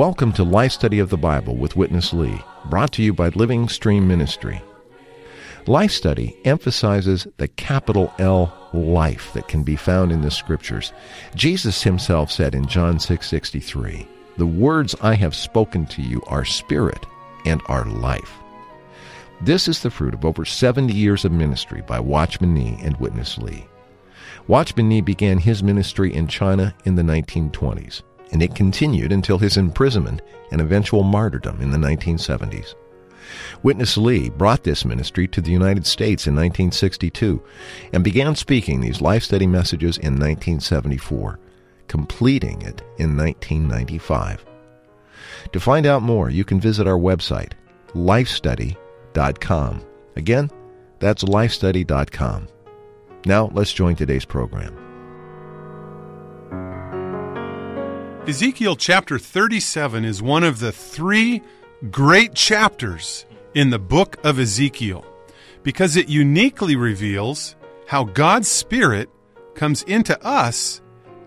Welcome to Life Study of the Bible with Witness Lee, brought to you by Living Stream Ministry. Life Study emphasizes the capital L life that can be found in the scriptures. Jesus himself said in John 6:63, "The words I have spoken to you are spirit and are life." This is the fruit of over 70 years of ministry by Watchman Nee and Witness Lee. Watchman Nee began his ministry in China in the 1920s, and it continued until his imprisonment and eventual martyrdom in the 1970s. Witness Lee brought this ministry to the United States in 1962 and began speaking these life study messages in 1974, completing it in 1995. To find out more, you can visit our website, lifestudy.com. Again, that's lifestudy.com. Now, let's join today's program. Ezekiel chapter 37 is one of the three great chapters in the book of Ezekiel because it uniquely reveals how God's Spirit comes into us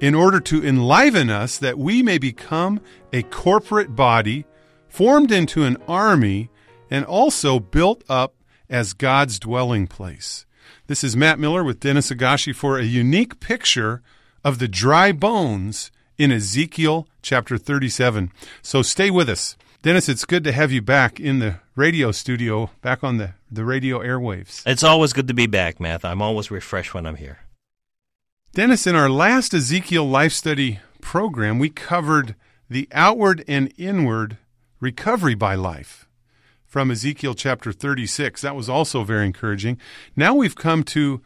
in order to enliven us that we may become a corporate body formed into an army and also built up as God's dwelling place. This is Matt Miller with Dennis Higashi for a unique picture of the dry bones in Ezekiel chapter 37. So stay with us. Dennis, it's good to have you back in the radio studio, back on the, the radio airwaves. It's always good to be back, Matt. I'm always refreshed when I'm here. Dennis, in our last Ezekiel Life Study program, we covered the outward and inward recovery by life from Ezekiel chapter 36. That was also very encouraging. Now we've come to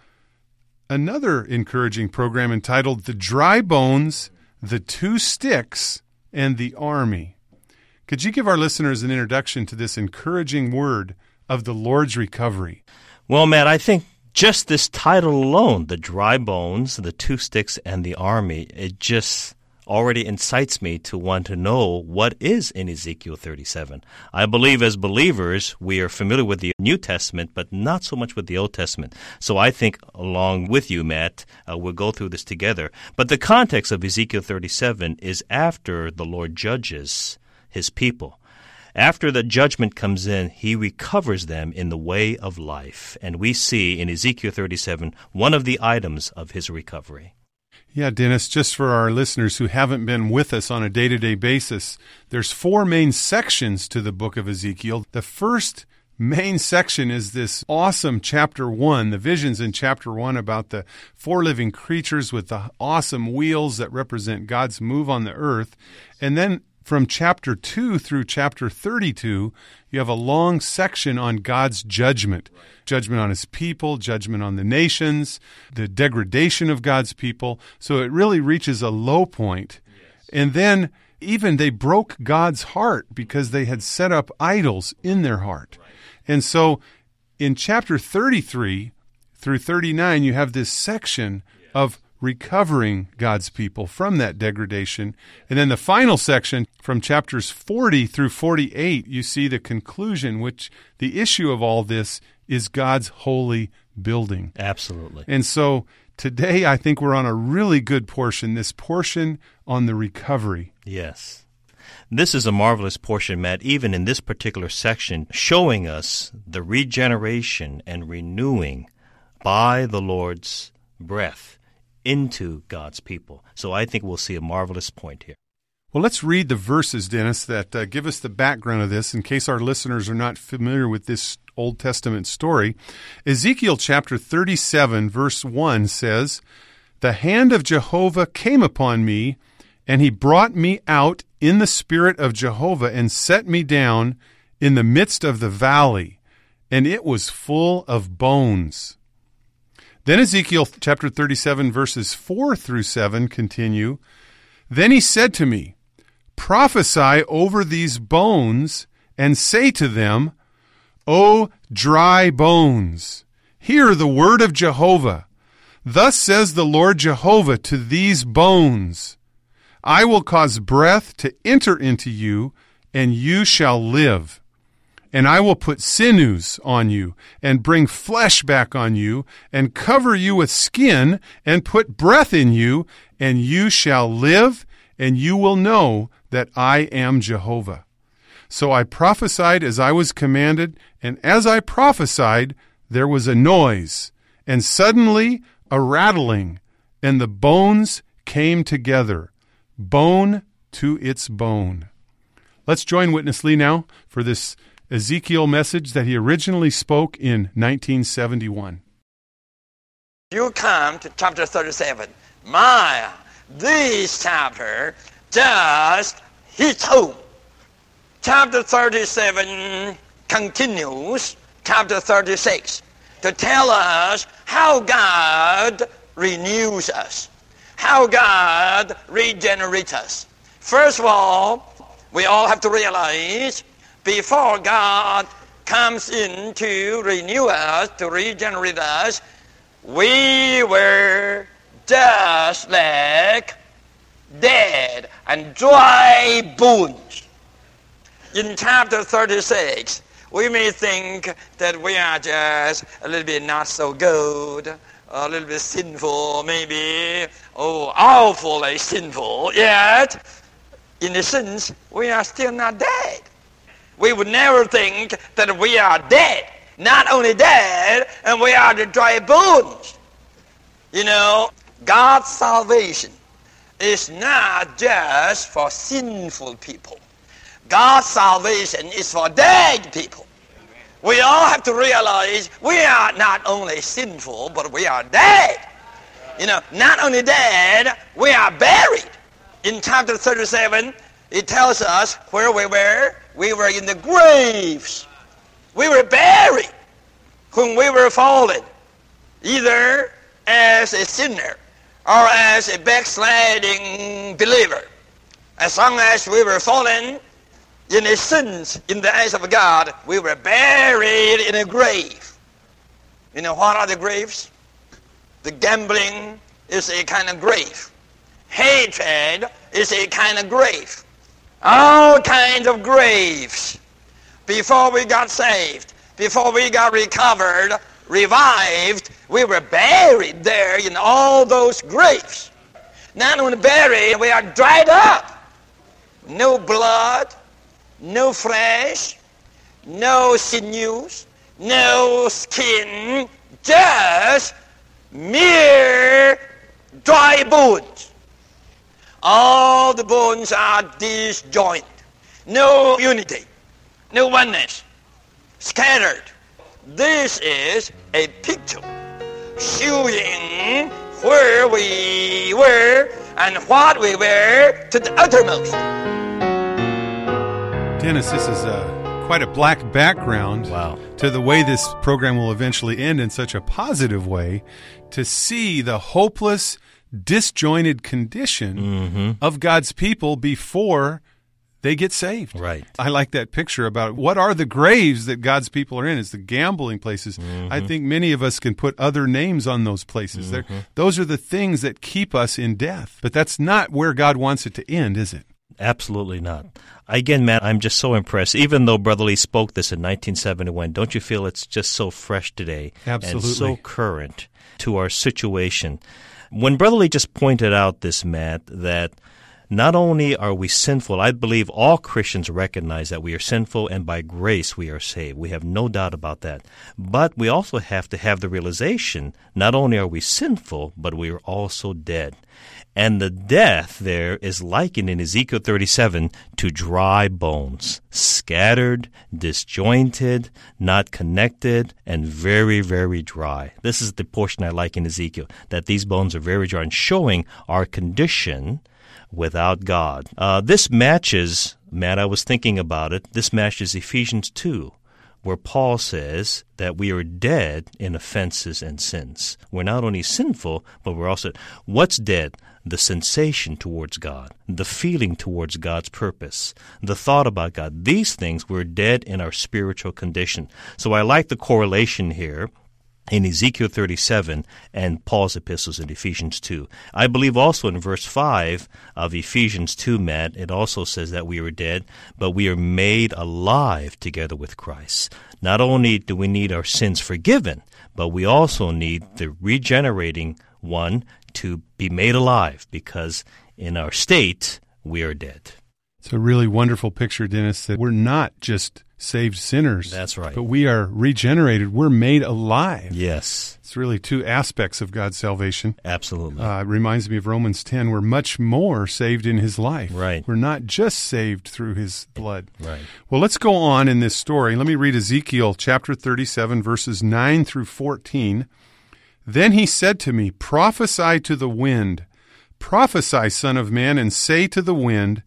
another encouraging program entitled The Dry Bones, the Two Sticks, and the Army. Could you give our listeners an introduction to this encouraging word of the Lord's recovery? Well, Matt, I think just this title alone, the dry bones, the two sticks, and the army, it just already incites me to want to know what is in Ezekiel 37. I believe as believers, we are familiar with the New Testament, but not so much with the Old Testament. So I think, along with you, Matt, uh, we'll go through this together. But the context of Ezekiel 37 is after the Lord judges his people. After the judgment comes in, he recovers them in the way of life. And we see in Ezekiel 37 one of the items of his recovery. Yeah, Dennis, just for our listeners who haven't been with us on a day to day basis, there's four main sections to the book of Ezekiel. The first main section is this awesome chapter one, the visions in chapter one about the four living creatures with the awesome wheels that represent God's move on the earth. And then from chapter 2 through chapter 32, you have a long section on God's judgment judgment on his people, judgment on the nations, the degradation of God's people. So it really reaches a low point. And then even they broke God's heart because they had set up idols in their heart. And so in chapter 33 through 39, you have this section of recovering God's people from that degradation. And then the final section from chapters 40 through 48, you see the conclusion, which the issue of all this is God's holy building. Absolutely. And so today I think we're on a really good portion, this portion on the recovery. Yes. This is a marvelous portion, Matt, even in this particular section, showing us the regeneration and renewing by the Lord's breath into God's people. So I think we'll see a marvelous point here. Well, let's read the verses, Dennis, that uh, give us the background of this in case our listeners are not familiar with this Old Testament story. Ezekiel chapter 37, verse 1 says, The hand of Jehovah came upon me, and he brought me out in the spirit of Jehovah and set me down in the midst of the valley, and it was full of bones. Then Ezekiel chapter 37, verses 4 through 7 continue. Then he said to me, Prophesy over these bones and say to them, O dry bones, hear the word of Jehovah. Thus says the Lord Jehovah to these bones I will cause breath to enter into you, and you shall live. And I will put sinews on you, and bring flesh back on you, and cover you with skin, and put breath in you, and you shall live, and you will know that I am Jehovah. So I prophesied as I was commanded, and as I prophesied, there was a noise, and suddenly a rattling, and the bones came together, bone to its bone. Let's join Witness Lee now for this Ezekiel message that he originally spoke in 1971. You come to chapter 37. My, this chapter just hits home. Chapter 37 continues chapter 36 to tell us how God renews us, how God regenerates us. First of all, we all have to realize before God comes in to renew us, to regenerate us, we were just like dead and dry bones. In chapter 36, we may think that we are just a little bit not so good, a little bit sinful, maybe, oh, awfully sinful, yet, in a sense, we are still not dead. We would never think that we are dead. Not only dead, and we are the dry bones. You know, God's salvation is not just for sinful people. God's salvation is for dead people. We all have to realize we are not only sinful, but we are dead. You know, not only dead, we are buried. In chapter 37, it tells us where we were. We were in the graves. We were buried when we were fallen, either as a sinner or as a backsliding believer. As long as we were fallen in a sins in the eyes of God, we were buried in a grave. You know what are the graves? The gambling is a kind of grave. Hatred is a kind of grave. All kinds of graves. Before we got saved, before we got recovered, revived, we were buried there in all those graves. Not only buried, we are dried up. No blood, no flesh, no sinews, no skin, just mere dry bones. All the bones are disjointed. No unity, no oneness, scattered. This is a picture showing where we were and what we were to the uttermost. Dennis, this is uh, quite a black background Wow. to the way this program will eventually end in such a positive way to see the hopeless, disjointed condition Mm-hmm. of God's people before they get saved. Right. I like that picture about what are the graves that God's people are in. It's the gambling places. I think many of us can put other names on those places. They're- Those are the things that keep us in death. But that's not where God wants it to end, is it? Absolutely not. Again, Matt, I'm just so impressed. Even though Brother Lee spoke this in 1971, don't you feel it's just so fresh today and Absolutely. so current to our situation? When Brother Lee just pointed out this, Matt, that not only are we sinful, I believe all Christians recognize that we are sinful and by grace we are saved. We have no doubt about that. But we also have to have the realization not only are we sinful, but we are also dead. And the death there is likened in Ezekiel 37 to dry bones, scattered, disjointed, not connected, and very, very dry. This is the portion I like in Ezekiel, that these bones are very dry and showing our condition without God. Uh, this matches, Matt, I was thinking about it, this matches Ephesians 2 where Paul says that we are dead in offenses and sins. We're not only sinful, but we're also. What's dead? The sensation towards God, the feeling towards God's purpose, the thought about God. These things, we're dead in our spiritual condition. So I like the correlation here in Ezekiel 37 and Paul's epistles in Ephesians 2. I believe also in verse 5 of Ephesians 2, Matt, it also says that we were dead, but we are made alive together with Christ. Not only do we need our sins forgiven, but we also need the regenerating one to be made alive because in our state, we are dead. It's a really wonderful picture, Dennis, that we're not just saved sinners. That's right. But we are regenerated. We're made alive. Yes, It's really two aspects of God's salvation. absolutely. Uh, it reminds me of Romans 10. We're much more saved in his life. Right. We're not just saved through his blood. right. Well, let's go on in this story. Let me read Ezekiel chapter 37, verses 9 through 14. Then he said to me, Prophesy to the wind. Prophesy, Son of Man, and say to the wind,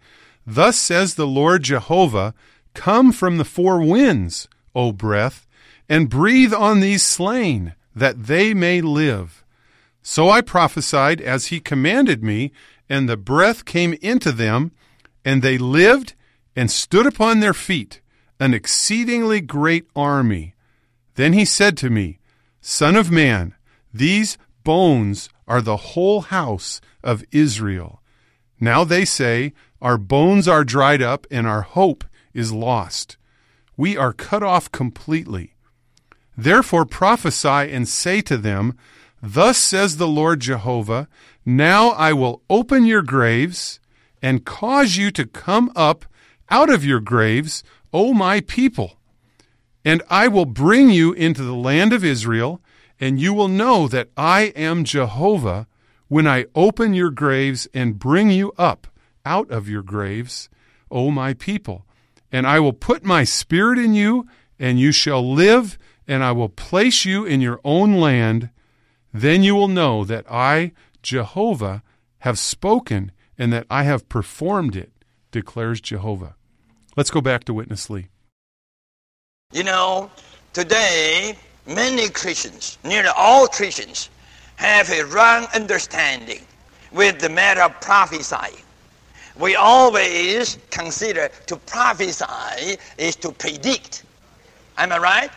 Thus says the Lord Jehovah, Come from the four winds, O breath, and breathe on these slain, that they may live. So I prophesied as he commanded me, and the breath came into them, and they lived and stood upon their feet, an exceedingly great army. Then he said to me, Son of man, these bones are the whole house of Israel. Now they say, Our bones are dried up, and our hope is lost. We are cut off completely. Therefore prophesy and say to them, Thus says the Lord Jehovah, Now I will open your graves and cause you to come up out of your graves, O my people. And I will bring you into the land of Israel, and you will know that I am Jehovah when I open your graves and bring you up out of your graves, O my people. And I will put my spirit in you, and you shall live, and I will place you in your own land. Then you will know that I, Jehovah, have spoken, and that I have performed it, declares Jehovah. Let's go back to Witness Lee. You know, today many Christians, nearly all Christians, have a wrong understanding with the matter of prophesying. We always consider to prophesy is to predict. Am I right?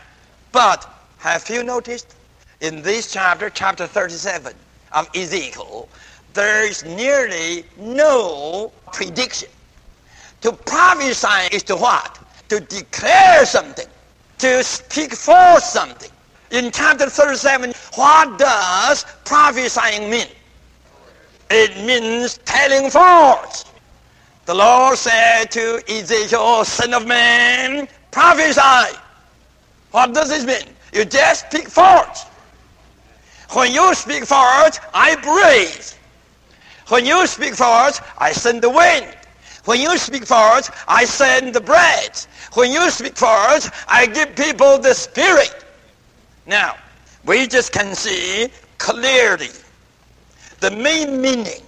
But have you noticed in this chapter, chapter 37 of Ezekiel, there is nearly no prediction. To prophesy is to what? To declare something, to speak forth something. In chapter 37, what does prophesying mean? It means telling forth. The Lord said to Ezekiel, Son of man, prophesy. What does this mean? You just speak forth. When you speak forth, I breathe. When you speak forth, I send the wind. When you speak forth, I send the bread. When you speak forth, I give people the spirit. Now, we just can see clearly the main meaning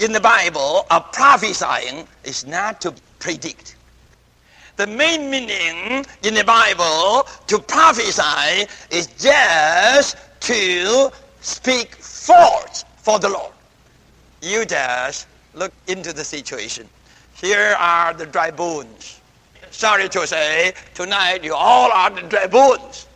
in the Bible of prophesying is not to predict. The main meaning in the Bible to prophesy is just to speak forth for the Lord. You just look into the situation. Here are the dry bones. Sorry to say, tonight you all are the dry bones.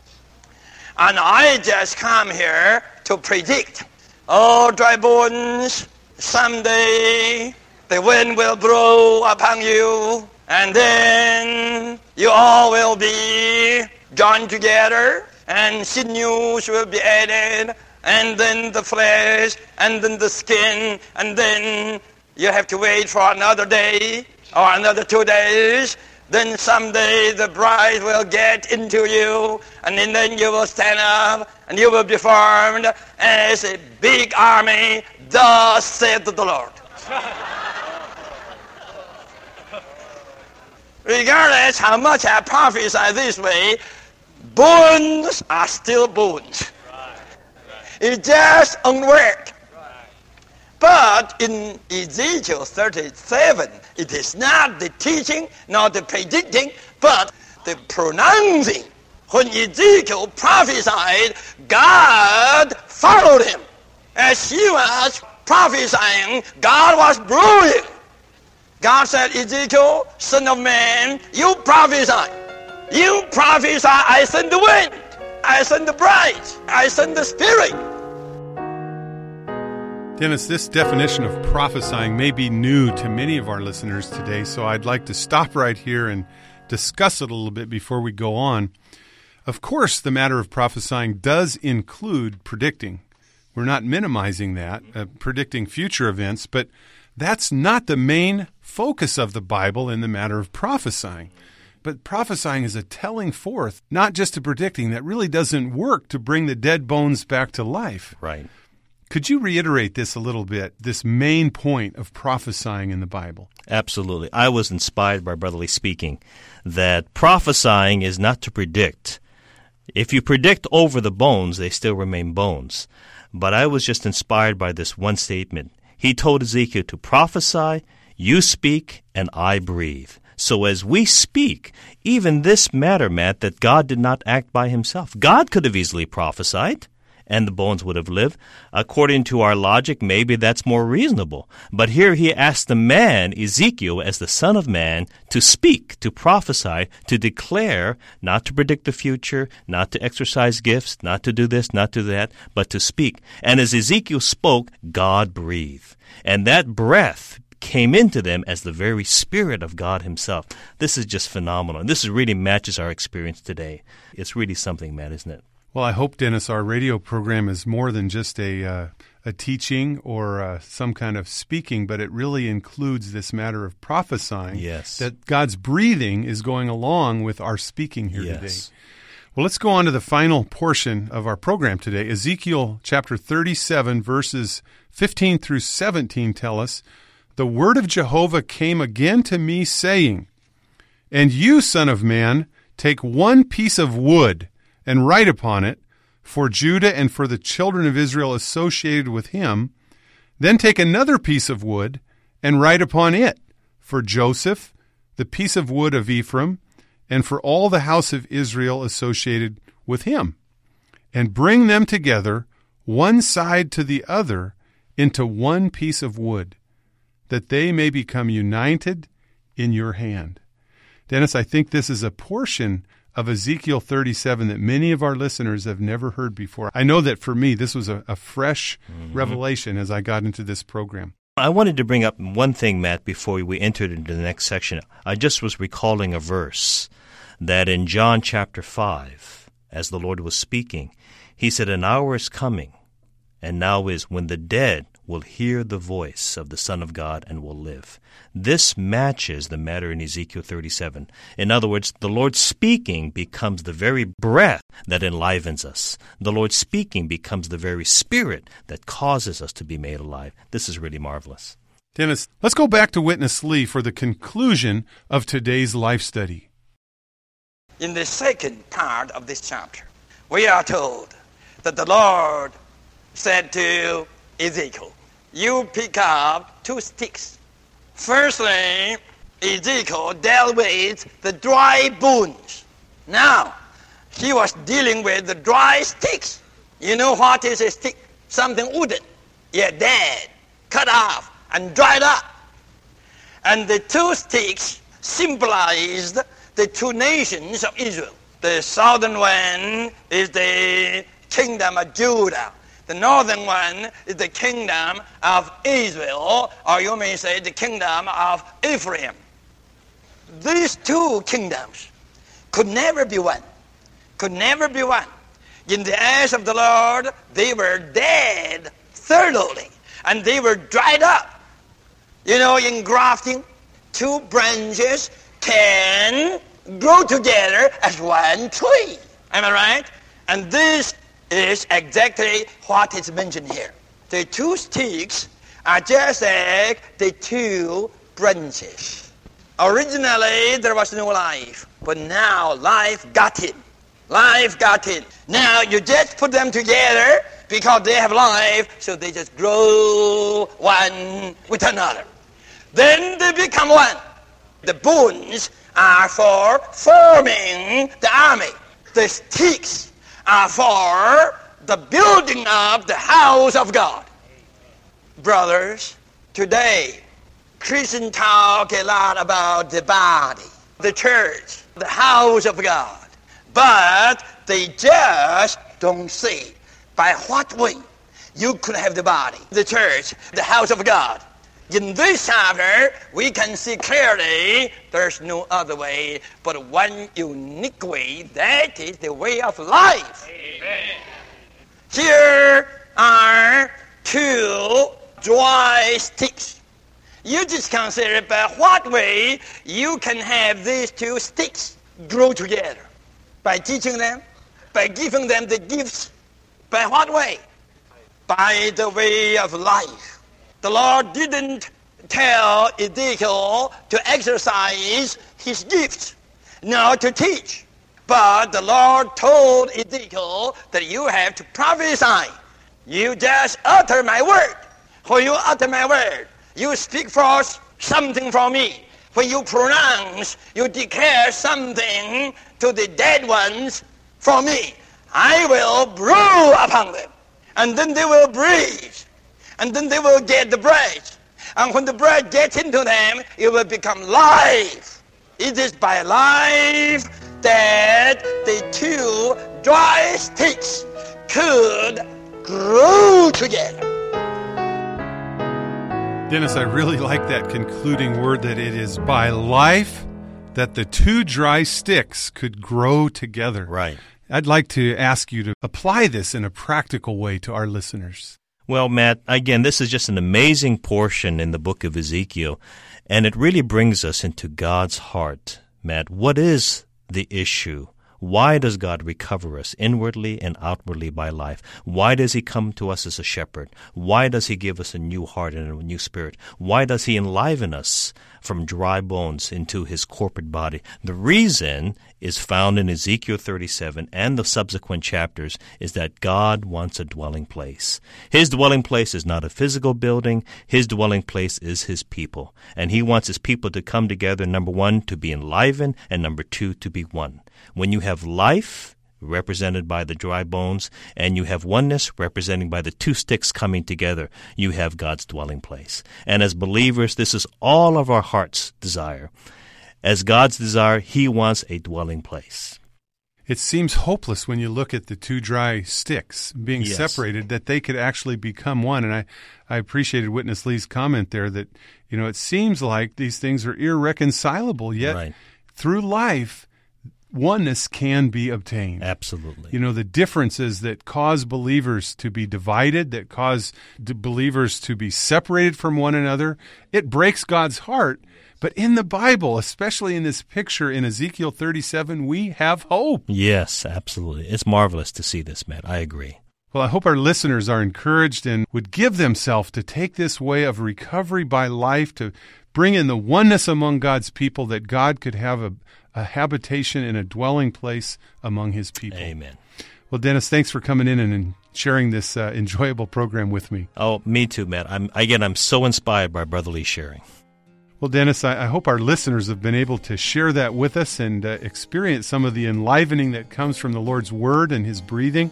And I just come here to predict. Oh, dry bones, someday the wind will blow upon you, and then you all will be joined together, and sinews will be added, and then the flesh, and then the skin, and then you have to wait for another day or another two days. Then someday the bride will get into you, and then you will stand up, and you will be formed as a big army. Thus saith the Lord. Regardless how much I prophesy this way, bones are still bones. It's just unworked. But in Ezekiel 37, it is not the teaching, not the predicting, but the pronouncing. When Ezekiel prophesied, God followed him. As he was prophesying, God was brewing. God said, Ezekiel, son of man, you prophesy. You prophesy, I send the wind. I send the bride. I send the spirit. Dennis, this definition of prophesying may be new to many of our listeners today, so I'd like to stop right here and discuss it a little bit before we go on. Of course, the matter of prophesying does include predicting. We're not minimizing that, uh, predicting future events, but that's not the main focus of the Bible in the matter of prophesying. But prophesying is a telling forth, not just a predicting. That really doesn't work to bring the dead bones back to life. Right. Could you reiterate this a little bit, this main point of prophesying in the Bible? Absolutely. I was inspired by Brother Lee speaking that prophesying is not to predict. If you predict over the bones, they still remain bones. But I was just inspired by this one statement. He told Ezekiel to prophesy, you speak, and I breathe. So as we speak, even this matter, Matt, that God did not act by himself. God could have easily prophesied and the bones would have lived. According to our logic, maybe that's more reasonable. But here he asked the man, Ezekiel, as the Son of Man, to speak, to prophesy, to declare, not to predict the future, not to exercise gifts, not to do this, not to that, but to speak. And as Ezekiel spoke, God breathed. And that breath came into them as the very Spirit of God Himself. This is just phenomenal. This really matches our experience today. It's really something, man, isn't it? Well, I hope, Dennis, our radio program is more than just a uh, a teaching or uh, some kind of speaking, but it really includes this matter of prophesying. Yes. That God's breathing is going along with our speaking here Yes. today. Well, let's go on to the final portion of our program today. Ezekiel chapter 37, verses 15 through 17 tell us The word of Jehovah came again to me, saying, And you, Son of Man, take one piece of wood and write upon it for Judah and for the children of Israel associated with him. Then take another piece of wood and write upon it for Joseph, the piece of wood of Ephraim, and for all the house of Israel associated with him. And bring them together, one side to the other, into one piece of wood, that they may become united in your hand. Dennis, I think this is a portion of Ezekiel 37 that many of our listeners have never heard before. I know that for me, this was a, a fresh mm-hmm. revelation as I got into this program. I wanted to bring up one thing, Matt, before we entered into the next section. I just was recalling a verse that in John chapter 5, as the Lord was speaking, he said, An hour is coming, and now is when the dead will hear the voice of the Son of God and will live. This matches the matter in Ezekiel 37. In other words, the Lord speaking becomes the very breath that enlivens us. The Lord speaking becomes the very spirit that causes us to be made alive. This is really marvelous. Dennis, let's go back to Witness Lee for the conclusion of today's life study. In the second part of this chapter, we are told that the Lord said to Ezekiel, You pick up two sticks. Firstly, Ezekiel dealt with the dry bones. Now, he was dealing with the dry sticks. You know what is a stick? Something wooden. Yeah, dead, cut off, and dried up. And the two sticks symbolized the two nations of Israel. The southern one is the kingdom of Judah. The northern one is the kingdom of Israel, or you may say the kingdom of Ephraim. These two kingdoms could never be one. Could never be one. In the eyes of the Lord, they were dead thoroughly, and they were dried up. You know, in grafting, two branches can grow together as one tree. Am I right? And this is exactly what is mentioned here. The two sticks are just like the two branches. Originally, there was no life, but now life got in. Life got in. Now you just put them together because they have life, so they just grow one with another. Then they become one. The bones are for forming the army. The sticks are for the building of the house of God. Brothers, today Christians talk a lot about the body, the church, the house of God. But they just don't see by what way you could have the body, the church, the house of God. In this chapter, we can see clearly there's no other way but one unique way. That is the way of life. Amen. Here are two dry sticks. You just consider by what way you can have these two sticks grow together. By teaching them, by giving them the gifts. By what way? By the way of life. The Lord didn't tell Ezekiel to exercise his gifts, nor to teach. But the Lord told Ezekiel that you have to prophesy. You just utter my word. When you utter my word, you speak forth something from me. When you pronounce, you declare something to the dead ones from me. I will brew upon them, and then they will breathe, and then they will get the bread. And when the bread gets into them, it will become life. It is by life that the two dry sticks could grow together. Dennis, I really like that concluding word that it is by life that the two dry sticks could grow together. Right. I'd like to ask you to apply this in a practical way to our listeners. Well, Matt, again, this is just an amazing portion in the book of Ezekiel, and it really brings us into God's heart. Matt, what is the issue? Why does God recover us inwardly and outwardly by life? Why does He come to us as a shepherd? Why does He give us a new heart and a new spirit? Why does He enliven us from dry bones into His corporate body? The reason is found in Ezekiel 37 and the subsequent chapters is that God wants a dwelling place. His dwelling place is not a physical building. His dwelling place is His people. And He wants His people to come together, number one, to be enlivened, and number two, to be one. When you have life, represented by the dry bones, and you have oneness representing by the two sticks coming together, you have God's dwelling place. And as believers, this is all of our heart's desire. As God's desire, He wants a dwelling place. It seems hopeless when you look at the two dry sticks being Yes. separated that they could actually become one. And I, I appreciated Witness Lee's comment there that, you know, it seems like these things are irreconcilable, yet Right. through life, oneness can be obtained. Absolutely. You know, the differences that cause believers to be divided, that cause d- believers to be separated from one another, it breaks God's heart. But in the Bible, especially in this picture in Ezekiel 37, we have hope. Yes, absolutely. It's marvelous to see this, Matt. I agree. Well, I hope our listeners are encouraged and would give themselves to take this way of recovery by life to bring in the oneness among God's people that God could have a, a habitation and a dwelling place among his people. Amen. Well, Dennis, thanks for coming in and sharing this uh, enjoyable program with me. Oh, me too, Matt. I'm again. I'm so inspired by Brother Lee sharing. Well, Dennis, I, I hope our listeners have been able to share that with us and uh, experience some of the enlivening that comes from the Lord's Word and His breathing.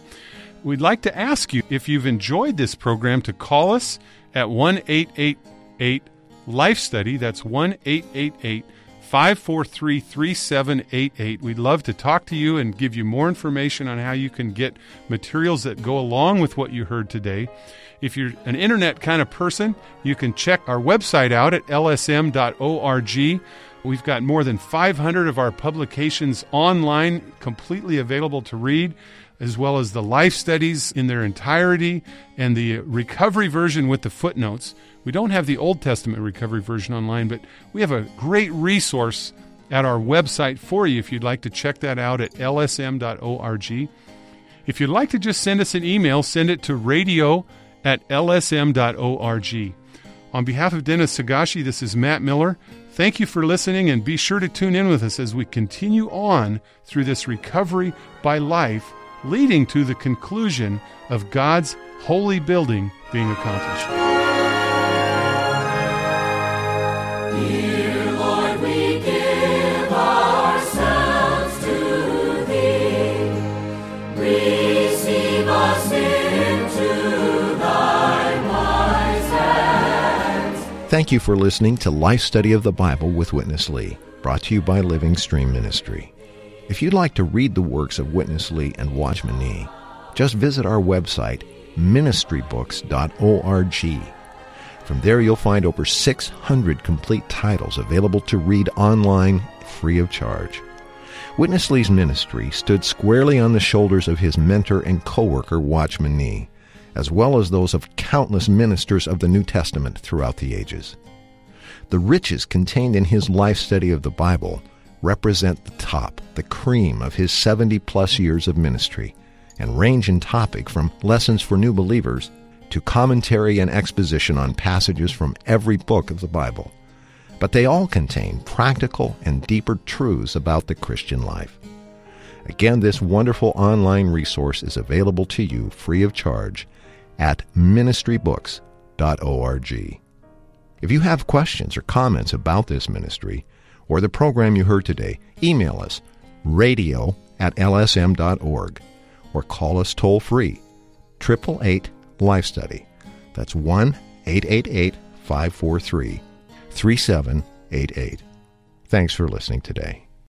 We'd like to ask you if you've enjoyed this program to call us at 1 888 Life Study. That's 1 888 543 3788. We'd love to talk to you and give you more information on how you can get materials that go along with what you heard today. If you're an internet kind of person, you can check our website out at lsm.org. We've got more than 500 of our publications online, completely available to read, as well as the life studies in their entirety and the recovery version with the footnotes. We don't have the Old Testament recovery version online, but we have a great resource at our website for you if you'd like to check that out at lsm.org. If you'd like to just send us an email, send it to radio at lsm.org. On behalf of Dennis Higashi, this is Matt Miller. Thank you for listening and be sure to tune in with us as we continue on through this recovery by life, leading to the conclusion of God's holy building being accomplished. Thank you for listening to Life Study of the Bible with Witness Lee, brought to you by Living Stream Ministry. If you'd like to read the works of Witness Lee and Watchman Nee, just visit our website, ministrybooks.org. From there, you'll find over 600 complete titles available to read online free of charge. Witness Lee's ministry stood squarely on the shoulders of his mentor and co-worker Watchman Nee, as well as those of countless ministers of the New Testament throughout the ages. The riches contained in his life study of the Bible represent the top, the cream of his 70 plus years of ministry, and range in topic from lessons for new believers to commentary and exposition on passages from every book of the Bible. But they all contain practical and deeper truths about the Christian life. Again, this wonderful online resource is available to you free of charge at ministrybooks.org. If you have questions or comments about this ministry or the program you heard today, email us radio at lsm.org or call us toll free 888 Life Study. That's 1 888 543 3788. Thanks for listening today.